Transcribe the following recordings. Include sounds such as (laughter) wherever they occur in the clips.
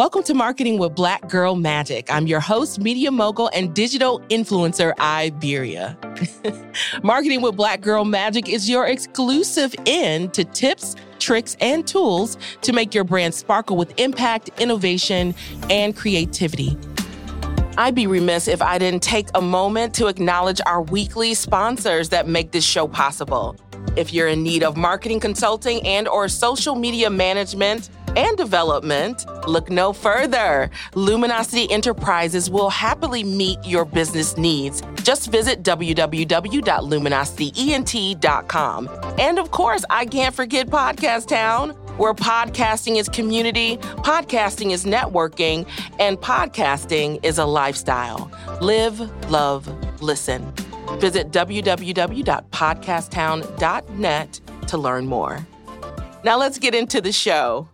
Welcome to Marketing with Black Girl Magic. I'm your host, media mogul, and digital influencer, Iberia. (laughs) Marketing with Black Girl Magic is your exclusive in to tips, tricks, and tools to make your brand sparkle with impact, innovation, and creativity. I'd be remiss if I didn't take a moment to acknowledge our weekly sponsors that make this show possible. If you're in need of marketing consulting and or social media management, and development, look no further. Luminosity Enterprises will happily meet your business needs. Just visit www.luminosityent.com. And of course, I can't forget Podcast Town, where podcasting is community, podcasting is networking, and podcasting is a lifestyle. Live, love, listen. Visit www.podcasttown.net to learn more. Now let's get into the show.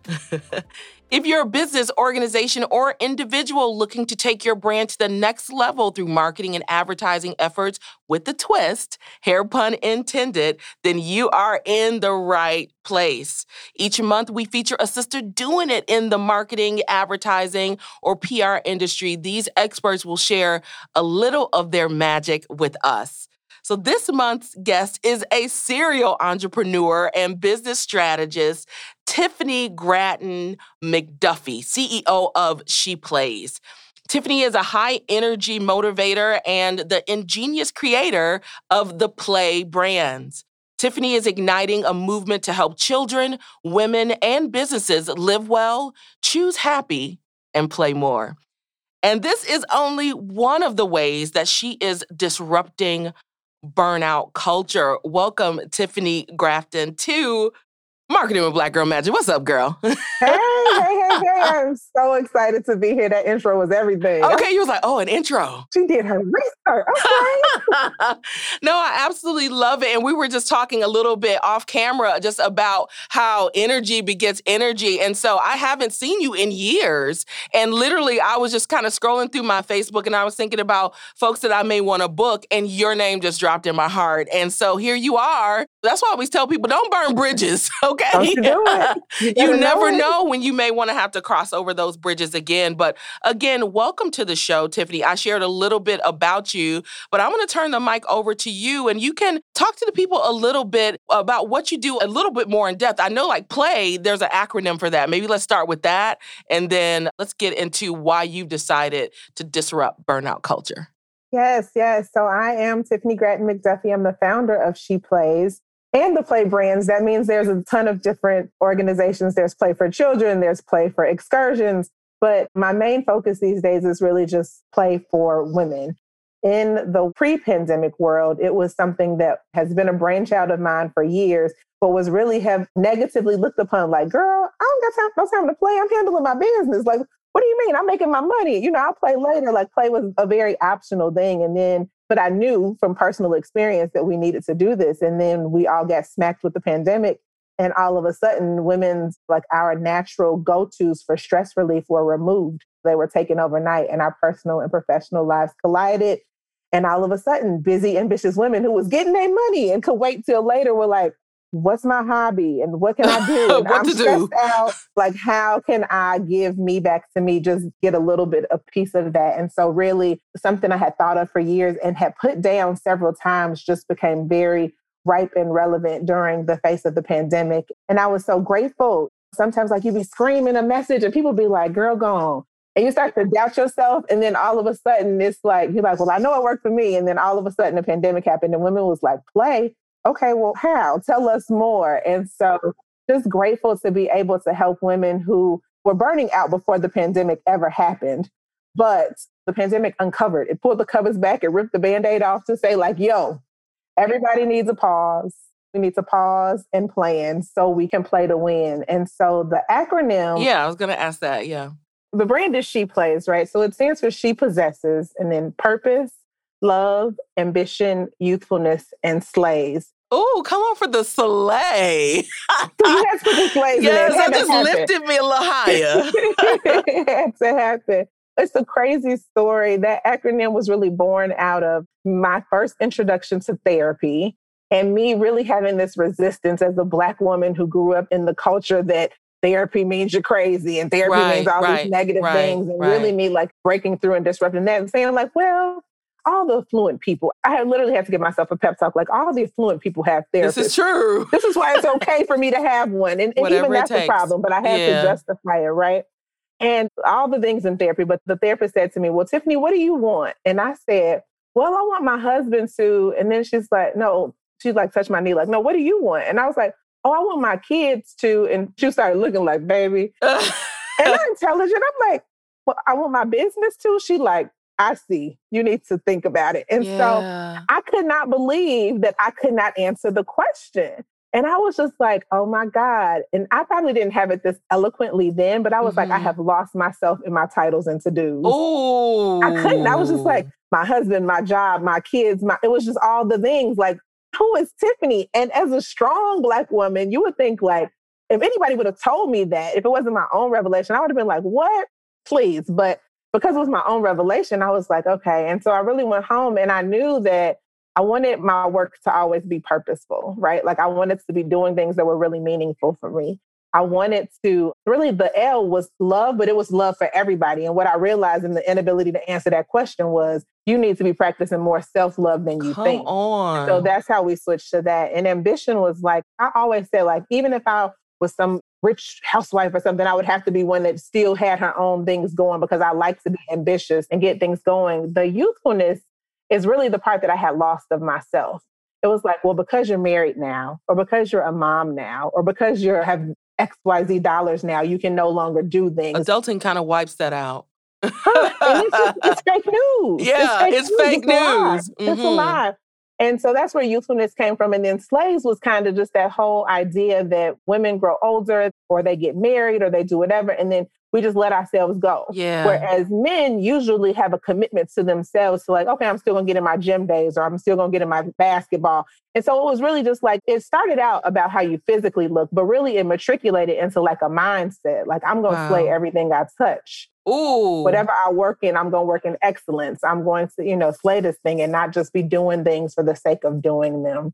(laughs) if you're a business, organization, or individual looking to take your brand to the next level through marketing and advertising efforts with the twist, hair pun intended, then you are in the right place. Each month, we feature a sister doing it in the marketing, advertising, or PR industry. These experts will share a little of their magic with us. So, this month's guest is a serial entrepreneur and business strategist, Tiffany Gratton McDuffie, CEO of She Plays. Tiffany is a high energy motivator and the ingenious creator of the Play brands. Tiffany is igniting a movement to help children, women, and businesses live well, choose happy, and play more. And this is only one of the ways that she is disrupting burnout culture. Welcome, Tiffany Gratton, to Marketing with Black Girl Magic. What's up, girl? (laughs) hey, hey, hey, hey. I'm so excited to be here. That intro was everything. Okay, you was like, oh, an intro. She did her research. (laughs) Okay. (laughs) no, I absolutely love it. And we were just talking a little bit off camera just about how energy begets energy. And so I haven't seen you in years. And literally, I was just kind of scrolling through my Facebook and I was thinking about folks that I may want to book, and your name just dropped in my heart. And so here you are. That's why I always tell people don't burn bridges. Okay. Don't you do (laughs) it. You, you never know, know when you may want to have to cross over those bridges again. But again, welcome to the show, Tiffany. I shared a little bit about you, but I'm going to turn the mic over to you and you can talk to the people a little bit about what you do a little bit more in depth. I know, like play, there's an acronym for that. Maybe let's start with that and then let's get into why you've decided to disrupt burnout culture. Yes, yes. So I am Tiffany Gratton McDuffie. I'm the founder of She Plays and the play brands. That means there's a ton of different organizations. There's play for children, there's play for excursions. But my main focus these days is really just play for women. In the pre pandemic world, it was something that has been a brainchild of mine for years, but was really have negatively looked upon like, girl, I don't got time, no time to play. I'm handling my business. Like, what do you mean? I'm making my money. You know, I'll play later. Like, play was a very optional thing. And then but I knew from personal experience that we needed to do this. And then we all got smacked with the pandemic. And all of a sudden, women's, like our natural go tos for stress relief were removed. They were taken overnight, and our personal and professional lives collided. And all of a sudden, busy, ambitious women who was getting their money and could wait till later were like, what's my hobby and what can I do? (laughs) what I'm to stressed do? out. Like, how can I give me back to me, just get a little bit a piece of that? And so, really, something I had thought of for years and had put down several times just became very ripe and relevant during the face of the pandemic. And I was so grateful. Sometimes, like, you'd be screaming a message and people be like, girl, go on. And you start to doubt yourself. And then all of a sudden, it's like, you're like, well, I know it worked for me. And then all of a sudden, the pandemic happened and women was like, play okay, well, how? Tell us more. And so just grateful to be able to help women who were burning out before the pandemic ever happened. But the pandemic uncovered, it pulled the covers back, it ripped the band aid off to say, like, yo, everybody needs a pause. We need to pause and plan so we can play to win. And so the acronym. Yeah, I was going to ask that. Yeah. The brand is She Plays, right? So it stands for She Possesses, and then purpose, love, ambition, youthfulness, and slays. Oh, come on for the slay. (laughs) you have to put the slays yes, that just lifted me a little higher. (laughs) it had to happen. It's a crazy story. That acronym was really born out of my first introduction to therapy and me really having this resistance as a Black woman who grew up in the culture that therapy means you're crazy and therapy Right, means all right, these negative right, things and really me like breaking through and disrupting that and saying like, well, all the affluent people, I literally had to give myself a pep talk. Like all the affluent people have therapists. This is true. This is why it's (laughs) okay for me to have one. And, and even that's a problem, but I have Yeah. to justify it, right? And all the things in therapy. But the therapist said to me, Well, Tiffany, what do you want? And I said, Well, I want my husband to. And then she's like, No, she's like, touch my knee, like, No, what do you want? And I was like, Oh, I want my kids to. And she started looking like, Baby. (laughs) And I'm intelligent. I'm like, Well, I want my business to. She like, I see. You need to think about it. And so. I could not believe that I could not answer the question. And I was just like, oh my God. And I probably didn't have it this eloquently then, but I was like, I Mhm. have lost myself in my titles and to dos. Ooh. I couldn't. I was just like, my husband, my job, my kids, my it was just all the things. Like, who is Tiffany? And as a strong black woman, you would think like, if anybody would have told me that, if it wasn't my own revelation, I would have been like, what? Please. But because it was my own revelation, I was like, okay. And so I really went home and I knew that I wanted my work to always be purposeful, right? Like I wanted to be doing things that were really meaningful for me. I wanted to really, the L was love, but it was love for everybody. And what I realized in the inability to answer that question was you need to be practicing more self love than you Come think. on. So that's how we switched to that. And ambition was like, I always said, like, even if I was some rich housewife or something, I would have to be one that still had her own things going because I like to be ambitious and get things going. The youthfulness is really the part that I had lost of myself. It was like, well, because you're married now, or because you're a mom now, or because you have XYZ dollars now, you can no longer do things. Adulting kind of wipes that out. Huh, it's, just, it's fake (laughs) news. Yeah, it's fake It's a lie. news. It's a mm-hmm. lie. And so that's where youthfulness came from. And then slaves was kind of just that whole idea that women grow older or they get married or they do whatever. And then we just let ourselves go. Yeah. Whereas men usually have a commitment to themselves to like, okay, I'm still gonna get in my gym days or I'm still gonna get in my basketball. And so it was really just like it started out about how you physically look, but really it matriculated into like a mindset. Like I'm gonna slay everything I touch Ooh. whatever I work in, I'm going to work in excellence. I'm going to, you know, slay this thing and not just be doing things for the sake of doing them.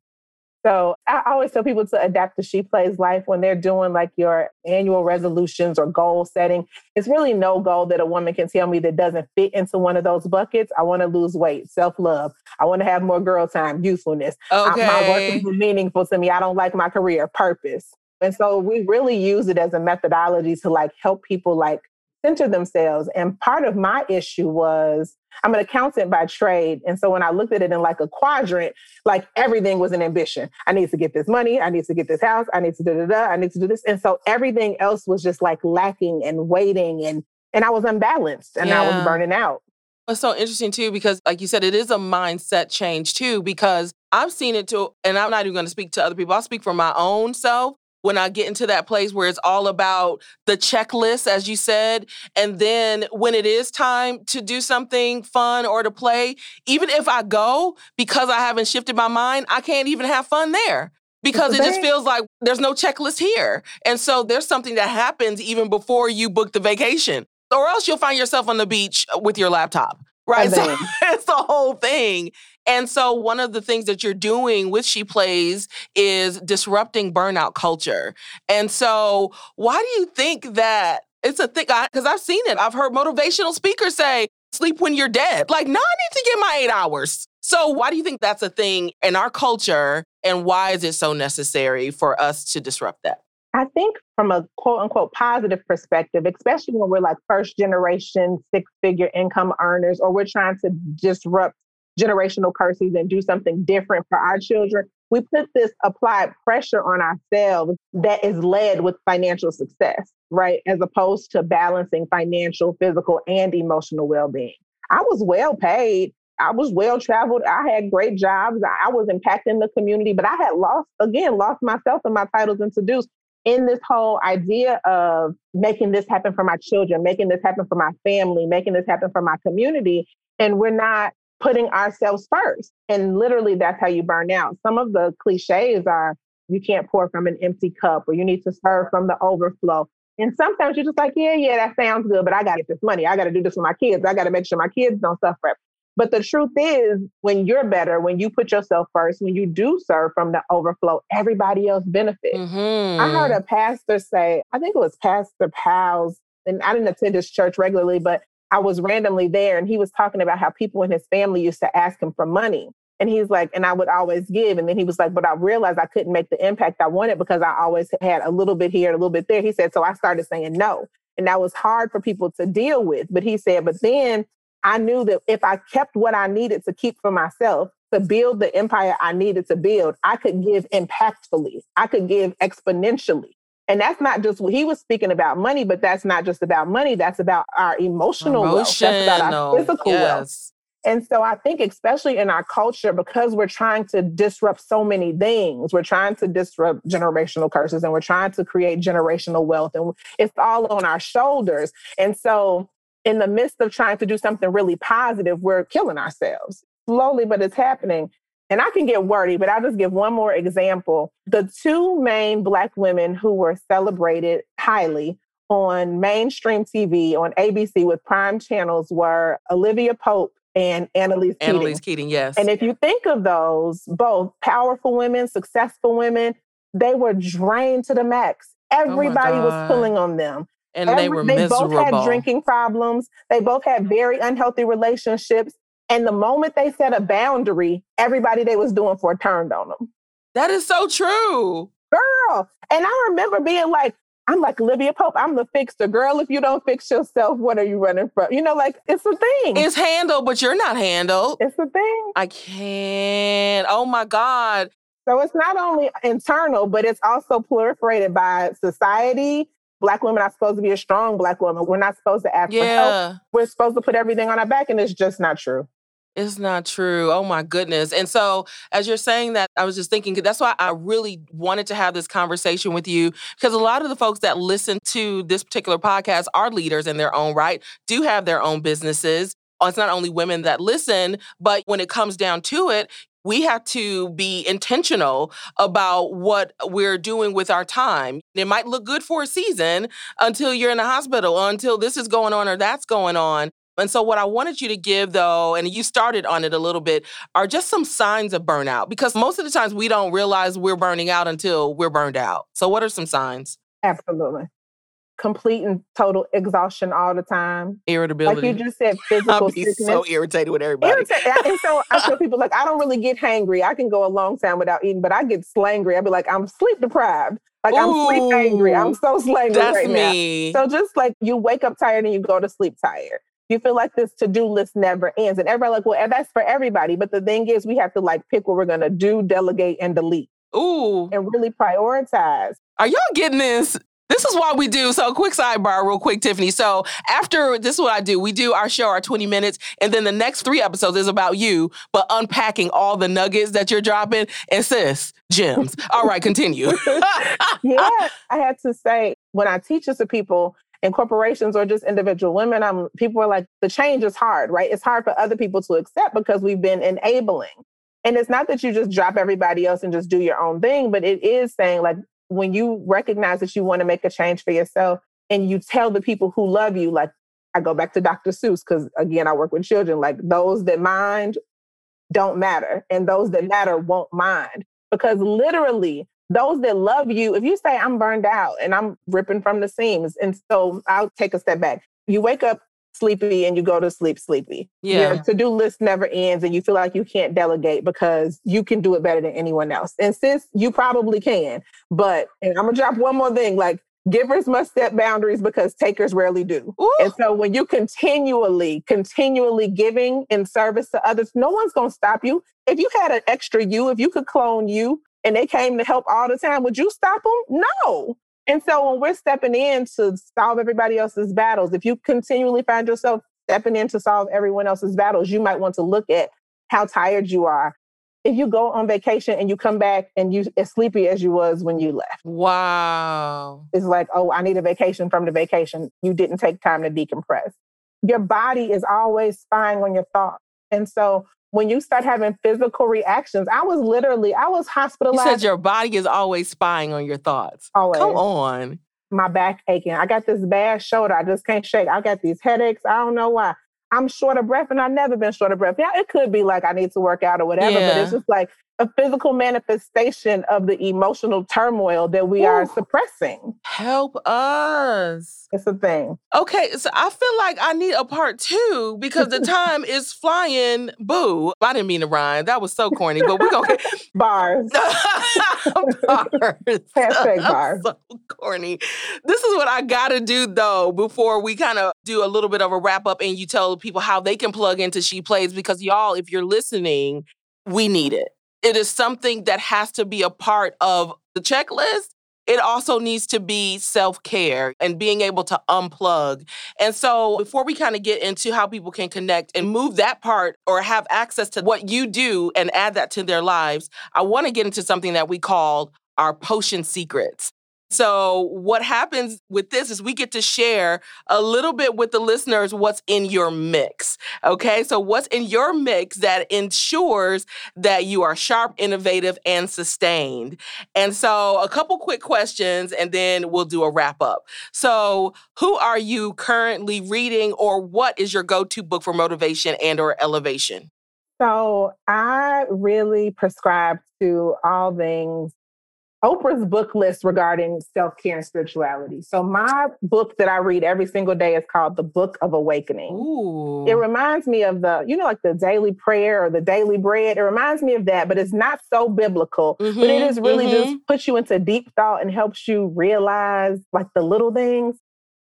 So I always tell people to adapt to She Plays Life when they're doing like your annual resolutions or goal setting. It's really no goal that a woman can tell me that doesn't fit into one of those buckets. I want to lose weight, self love. I want to have more girl time, usefulness. I- my work is meaningful to me. I don't like my career, purpose. And so we really use it as a methodology to like help people like center themselves. And part of my issue was I'm an accountant by trade. And so when I looked at it in like a quadrant, like everything was an ambition. I need to get this money. I need to get this house. I need to da da da. I need to do this. And so everything else was just like lacking and waiting and and I was unbalanced and I Yeah. was burning out. It's so interesting too because, like you said, it is a mindset change too. Because I've seen it too, and I'm not even going to speak to other people. I'll speak for my own self. When I get into that place where it's all about the checklist, as you said, and then when it is time to do something fun or to play, even if I go because I haven't shifted my mind, I can't even have fun there because it just feels like there's no checklist here. And so there's something that happens even before you book the vacation or else you'll find yourself on the beach with your laptop. Right. (laughs) So it's the whole thing. And so one of the things that you're doing with She Plays is disrupting burnout culture. And so why do you think that it's a thing? Because I've seen it. I've heard motivational speakers say, sleep when you're dead. Like, no, I need to get my eight hours. So why do you think that's a thing in our culture? And why is it so necessary for us to disrupt that? I think from a quote unquote positive perspective, especially when we're like first generation six figure income earners, or we're trying to disrupt generational curses and do something different for our children, we put this applied pressure on ourselves that is led with financial success, right? As opposed to balancing financial, physical, and emotional well being. I was well paid. I was well traveled. I had great jobs. I was impacting the community, but I had lost, again, lost myself and my titles and to dos in this whole idea of making this happen for my children, making this happen for my family, making this happen for my community. And we're not putting ourselves first. And literally, that's how you burn out. Some of the cliches are you can't pour from an empty cup or you need to serve from the overflow. And sometimes you're just like, yeah, yeah, that sounds good, but I got to get this money. I got to do this for my kids. I got to make sure my kids don't suffer. But the truth is, when you're better, when you put yourself first, when you do serve from the overflow, everybody else benefits. Mm-hmm. I heard a pastor say, I think it was Pastor Powell's, and I didn't attend his church regularly, but I was randomly there and he was talking about how people in his family used to ask him for money. And he's like, and I would always give. And then he was like, but I realized I couldn't make the impact I wanted because I always had a little bit here, a little bit there. He said, so I started saying no. And that was hard for people to deal with. But he said, but then I knew that if I kept what I needed to keep for myself, to build the empire I needed to build, I could give impactfully, I could give exponentially. And that's not just what he was speaking about money, but that's not just about money. That's about our emotional Emotional, wealth. That's about our physical yes. wealth. And so I think, especially in our culture, because we're trying to disrupt so many things, we're trying to disrupt generational curses and we're trying to create generational wealth, and it's all on our shoulders. And so, in the midst of trying to do something really positive, we're killing ourselves slowly, but it's happening. And I can get wordy, but I'll just give one more example. The two main Black women who were celebrated highly on mainstream TV on ABC with prime channels were Olivia Pope and Annalise Keating. Annalise Keating, yes. And if you think of those, both powerful women, successful women, they were drained to the max. Oh Everybody oh was pulling on them. And Every, they were they miserable. both had drinking problems. They both had very unhealthy relationships. And the moment they set a boundary, everybody they was doing for turned on them. That is so true. Girl. And I remember being like, I'm like Olivia Pope. I'm the fixer. Girl, if you don't fix yourself, what are you running from? You know, like it's a thing. It's handled, but you're not handled. It's a thing. I can't. Oh my God. So it's not only internal, but it's also proliferated by society. Black women are supposed to be a strong black woman. We're not supposed to ask yeah. for help. We're supposed to put everything on our back, and it's just not true. It's not true. Oh my goodness. And so, as you're saying that, I was just thinking that's why I really wanted to have this conversation with you because a lot of the folks that listen to this particular podcast are leaders in their own right, do have their own businesses. Uh, it's not only women that listen, but when it comes down to it, we have to be intentional about what we're doing with our time. It might look good for a season until you're in the hospital, or until this is going on or that's going on. And so, what I wanted you to give, though, and you started on it a little bit, are just some signs of burnout because most of the times we don't realize we're burning out until we're burned out. So, what are some signs? Absolutely. Complete and total exhaustion all the time. Irritability. Like you just said, (laughs) physical I'll be sickness. so irritated with everybody. and so I tell (laughs) people, like, I don't really get hangry. I can go a long time without eating, but I get slangry. I'd be like, I'm sleep deprived. Like Ooh, I'm sleep angry. I'm so slangry right me. now. So just like you wake up tired and you go to sleep tired you feel like this to-do list never ends. And everybody like, well, that's for everybody. But the thing is, we have to like pick what we're gonna do, delegate, and delete. Ooh. And really prioritize. Are y'all getting this? This is what we do. So, quick sidebar, real quick, Tiffany. So, after this is what I do. We do our show, our 20 minutes, and then the next three episodes is about you, but unpacking all the nuggets that you're dropping. And sis, gems. all right, continue. (laughs) yeah, I had to say, when I teach this to people, in corporations or just individual women, I'm, people are like, the change is hard, right? It's hard for other people to accept because we've been enabling. And it's not that you just drop everybody else and just do your own thing, but it is saying like when you recognize that you want to make a change for yourself and you tell the people who love you, like I go back to Dr. Seuss, because again, I work with children, like those that mind don't matter and those that matter won't mind. Because literally, those that love you, if you say, I'm burned out and I'm ripping from the seams, and so I'll take a step back. You wake up sleepy and you go to sleep sleepy. Yeah. Your to-do list never ends and you feel like you can't delegate because you can do it better than anyone else. And since you probably can. But and I'm gonna drop one more thing, like givers must set boundaries because takers rarely do. Ooh. And so when you continually, continually giving in service to others, no one's gonna stop you. If you had an extra you, if you could clone you, and they came to help all the time, would you stop them? No. And so when we're stepping in to solve everybody else's battles, if you continually find yourself stepping in to solve everyone else's battles, you might want to look at how tired you are. If you go on vacation and you come back and you as sleepy as you was when you left. Wow. It's like, oh, I need a vacation from the vacation. You didn't take time to decompress. Your body is always spying on your thoughts. And so when you start having physical reactions, I was literally, I was hospitalized. You said your body is always spying on your thoughts. Always. Come on. My back aching. I got this bad shoulder. I just can't shake. I got these headaches. I don't know why. I'm short of breath and I've never been short of breath. Yeah, it could be like I need to work out or whatever, yeah. but it's just like a physical manifestation of the emotional turmoil that we Ooh. are suppressing. Help us. It's a thing. Okay, so I feel like I need a part two because the (laughs) time is flying. Boo. I didn't mean to rhyme. That was so corny, but we're going to. bars. (laughs) bars. (laughs) Hashtag bars. So corny. This is what I got to do though before we kind of do a little bit of a wrap up and you tell people how they can plug into She Plays because y'all, if you're listening, we need it. It is something that has to be a part of the checklist. It also needs to be self care and being able to unplug. And so, before we kind of get into how people can connect and move that part or have access to what you do and add that to their lives, I want to get into something that we call our potion secrets. So, what happens with this is we get to share a little bit with the listeners what's in your mix. Okay. So, what's in your mix that ensures that you are sharp, innovative, and sustained? And so, a couple quick questions, and then we'll do a wrap up. So, who are you currently reading, or what is your go to book for motivation and or elevation? So, I really prescribe to all things Oprah's book list regarding self care and spirituality. So, my book that I read every single day is called The Book of Awakening. Ooh. It reminds me of the, you know, like the daily prayer or the daily bread. It reminds me of that, but it's not so biblical. Mm-hmm, but it is really mm-hmm. just puts you into deep thought and helps you realize like the little things.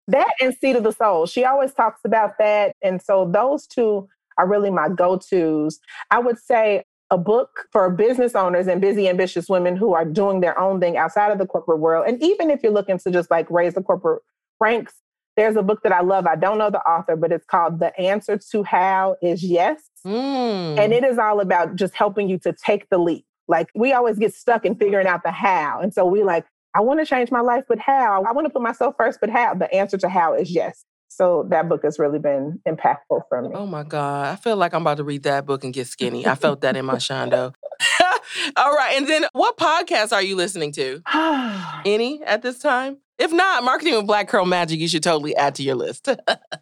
That and Seat of the Soul. She always talks about that. And so, those two are really my go tos. I would say a book for business owners and busy, ambitious women who are doing their own thing outside of the corporate world. And even if you're looking to just like raise the corporate ranks, there's a book that I love. I don't know the author, but it's called The Answer to How is Yes. Mm. And it is all about just helping you to take the leap. Like we always get stuck in figuring out the how. And so we like, I want to change my life, but how? I want to put myself first, but how? The answer to how is yes. So that book has really been impactful for me. Oh my God. I feel like I'm about to read that book and get skinny. I felt that in my shondo. (laughs) All right. And then what podcast are you listening to? (sighs) Any at this time? If not, Marketing with Black Girl Magic, you should totally add to your list.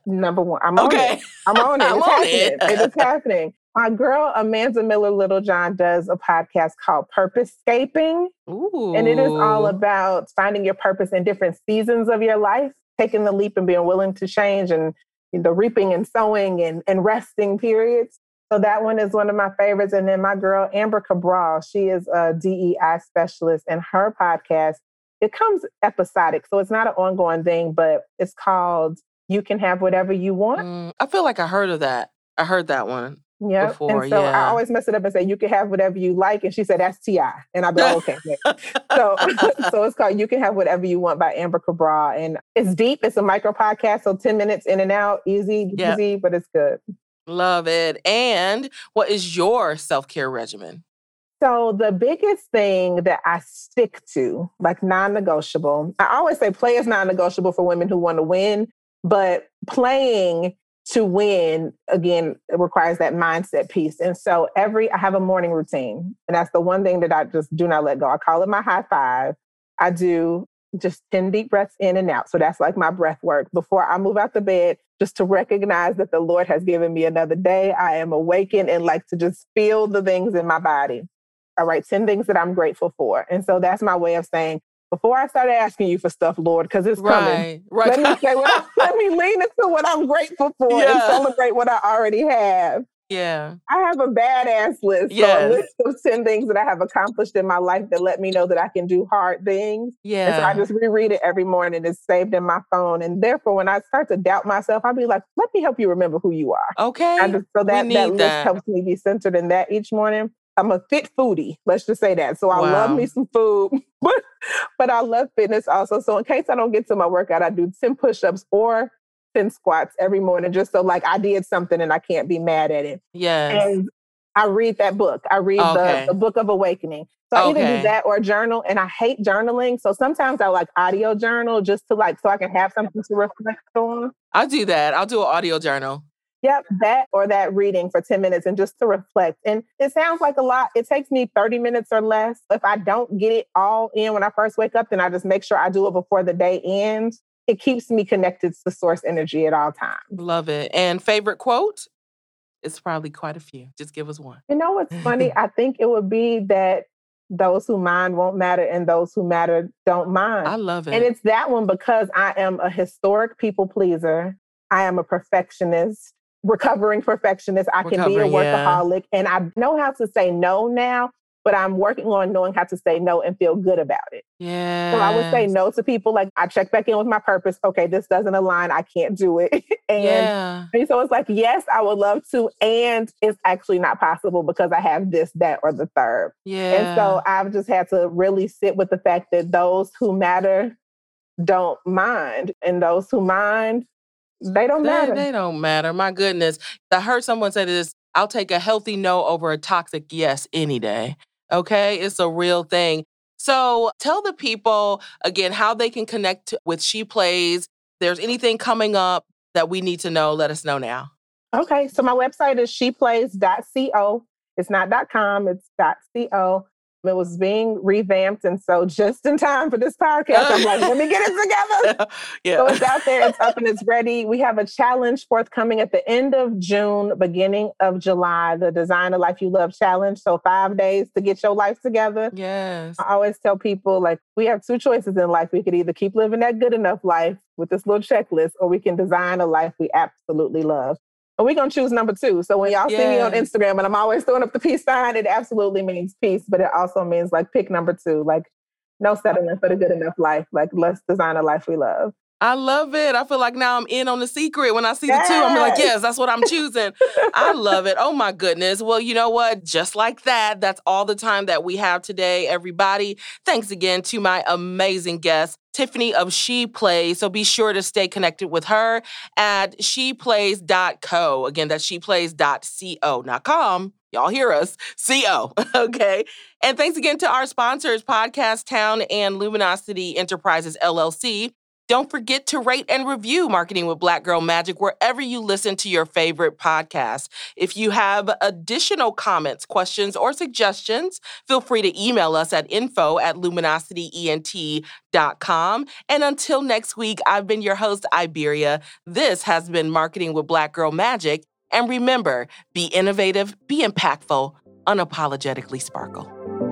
Number one. I'm okay. (laughs) on it. I'm on (laughs) it. I'm it's on happening. it. it is happening. My girl Amanda Miller Littlejohn does a podcast called Purpose Scaping. And it is all about finding your purpose in different seasons of your life taking the leap and being willing to change and the reaping and sowing and, and resting periods. So that one is one of my favorites. And then my girl, Amber Cabral, she is a DEI specialist and her podcast, it comes episodic. So it's not an ongoing thing, but it's called You Can Have Whatever You Want. Mm, I feel like I heard of that. I heard that one. Yeah. And so yeah. I always mess it up and say, you can have whatever you like. And she said, that's T.I. And I'll be like, okay. so, (laughs) so it's called You Can Have Whatever You Want by Amber Cabral. And it's deep. It's a micro podcast. So 10 minutes in and out, easy, easy, but it's good. Love it. And what is your self care regimen? So the biggest thing that I stick to, like non-negotiable, I always say play is non-negotiable for women who want to win, but playing to win again it requires that mindset piece. And so every i have a morning routine and that's the one thing that i just do not let go. I call it my high five. I do just 10 deep breaths in and out. So that's like my breath work. Before i move out the bed just to recognize that the lord has given me another day i am awakened and like to just feel the things in my body. I write 10 things that i'm grateful for. And so that's my way of saying before I start asking you for stuff, Lord, because it's coming. Right, Let me (laughs) say, what, let me lean into what I'm grateful for yeah. and celebrate what I already have. Yeah. I have a badass list. Yes. So a list of 10 things that I have accomplished in my life that let me know that I can do hard things. Yeah. And so I just reread it every morning. It's saved in my phone. And therefore, when I start to doubt myself, I'll be like, let me help you remember who you are. Okay. Just, so that, that list that. helps me be centered in that each morning. I'm a fit foodie. Let's just say that. So I wow. love me some food, (laughs) but but I love fitness also. So in case I don't get to my workout, I do 10 push-ups or 10 squats every morning, just so like I did something and I can't be mad at it. Yes. And I read that book. I read okay. the, the book of awakening. So I okay. either do that or journal. And I hate journaling. So sometimes I like audio journal just to like so I can have something to reflect on. I'll do that. I'll do an audio journal. Yep, that or that reading for 10 minutes and just to reflect. And it sounds like a lot. It takes me 30 minutes or less. If I don't get it all in when I first wake up, then I just make sure I do it before the day ends. it keeps me connected to source energy at all times. Love it. And favorite quote? It's probably quite a few. Just give us one. You know what's funny? (laughs) I think it would be that those who mind won't matter and those who matter don't mind. I love it. And it's that one because I am a historic people pleaser. I am a perfectionist, recovering perfectionist. I can be a workaholic yeah. and I know how to say no now but I'm working on knowing how to say no and feel good about it. Yeah. So I would say no to people. Like I check back in with my purpose. Okay, this doesn't align. I can't do it. (laughs) and, yeah. and so it's like, yes, I would love to. And it's actually not possible because I have this, that, or the third. Yeah. And so I've just had to really sit with the fact that those who matter don't mind. And those who mind, they don't they, matter. They don't matter. My goodness. I heard someone say this I'll take a healthy no over a toxic yes any day. Okay, it's a real thing. So tell the people again how they can connect with She Plays. If there's anything coming up that we need to know, let us know now. Okay, so my website is sheplays.co. It's not .com, it's .co. It was being revamped. And so just in time for this podcast, I'm like, let me get it together. (laughs) yeah. So it's out there, it's up and it's ready. We have a challenge forthcoming at the end of June, beginning of July, the Design a Life You Love Challenge. So five days to get your life together. Yes. I always tell people like we have two choices in life. We could either keep living that good enough life with this little checklist, or we can design a life we absolutely love. We're gonna choose number two. So when y'all see me on Instagram and I'm always throwing up the peace sign, it absolutely means peace, but it also means like pick number two. Like no settling for the good enough life. Like let's design a life we love. I love it. I feel like now I'm in on the secret. When I see yes. the two, I'm like, yes, that's what I'm choosing. I love it. Oh my goodness. Well, you know what? Just like that, that's all the time that we have today, everybody. Thanks again to my amazing guest, Tiffany of She Plays. So be sure to stay connected with her at sheplays.co. Again, that's sheplays.co, not com. Y'all hear us. CO. (laughs) Okay. And thanks again to our sponsors, Podcast Town and Luminosity Enterprises LLC. Don't forget to rate and review Marketing with Black Girl Magic wherever you listen to your favorite podcast. If you have additional comments, questions, or suggestions, feel free to email us at info at luminosityent.com. And until next week, I've been your host, Iberia. This has been Marketing with Black Girl Magic. And remember, be innovative, be impactful, unapologetically sparkle.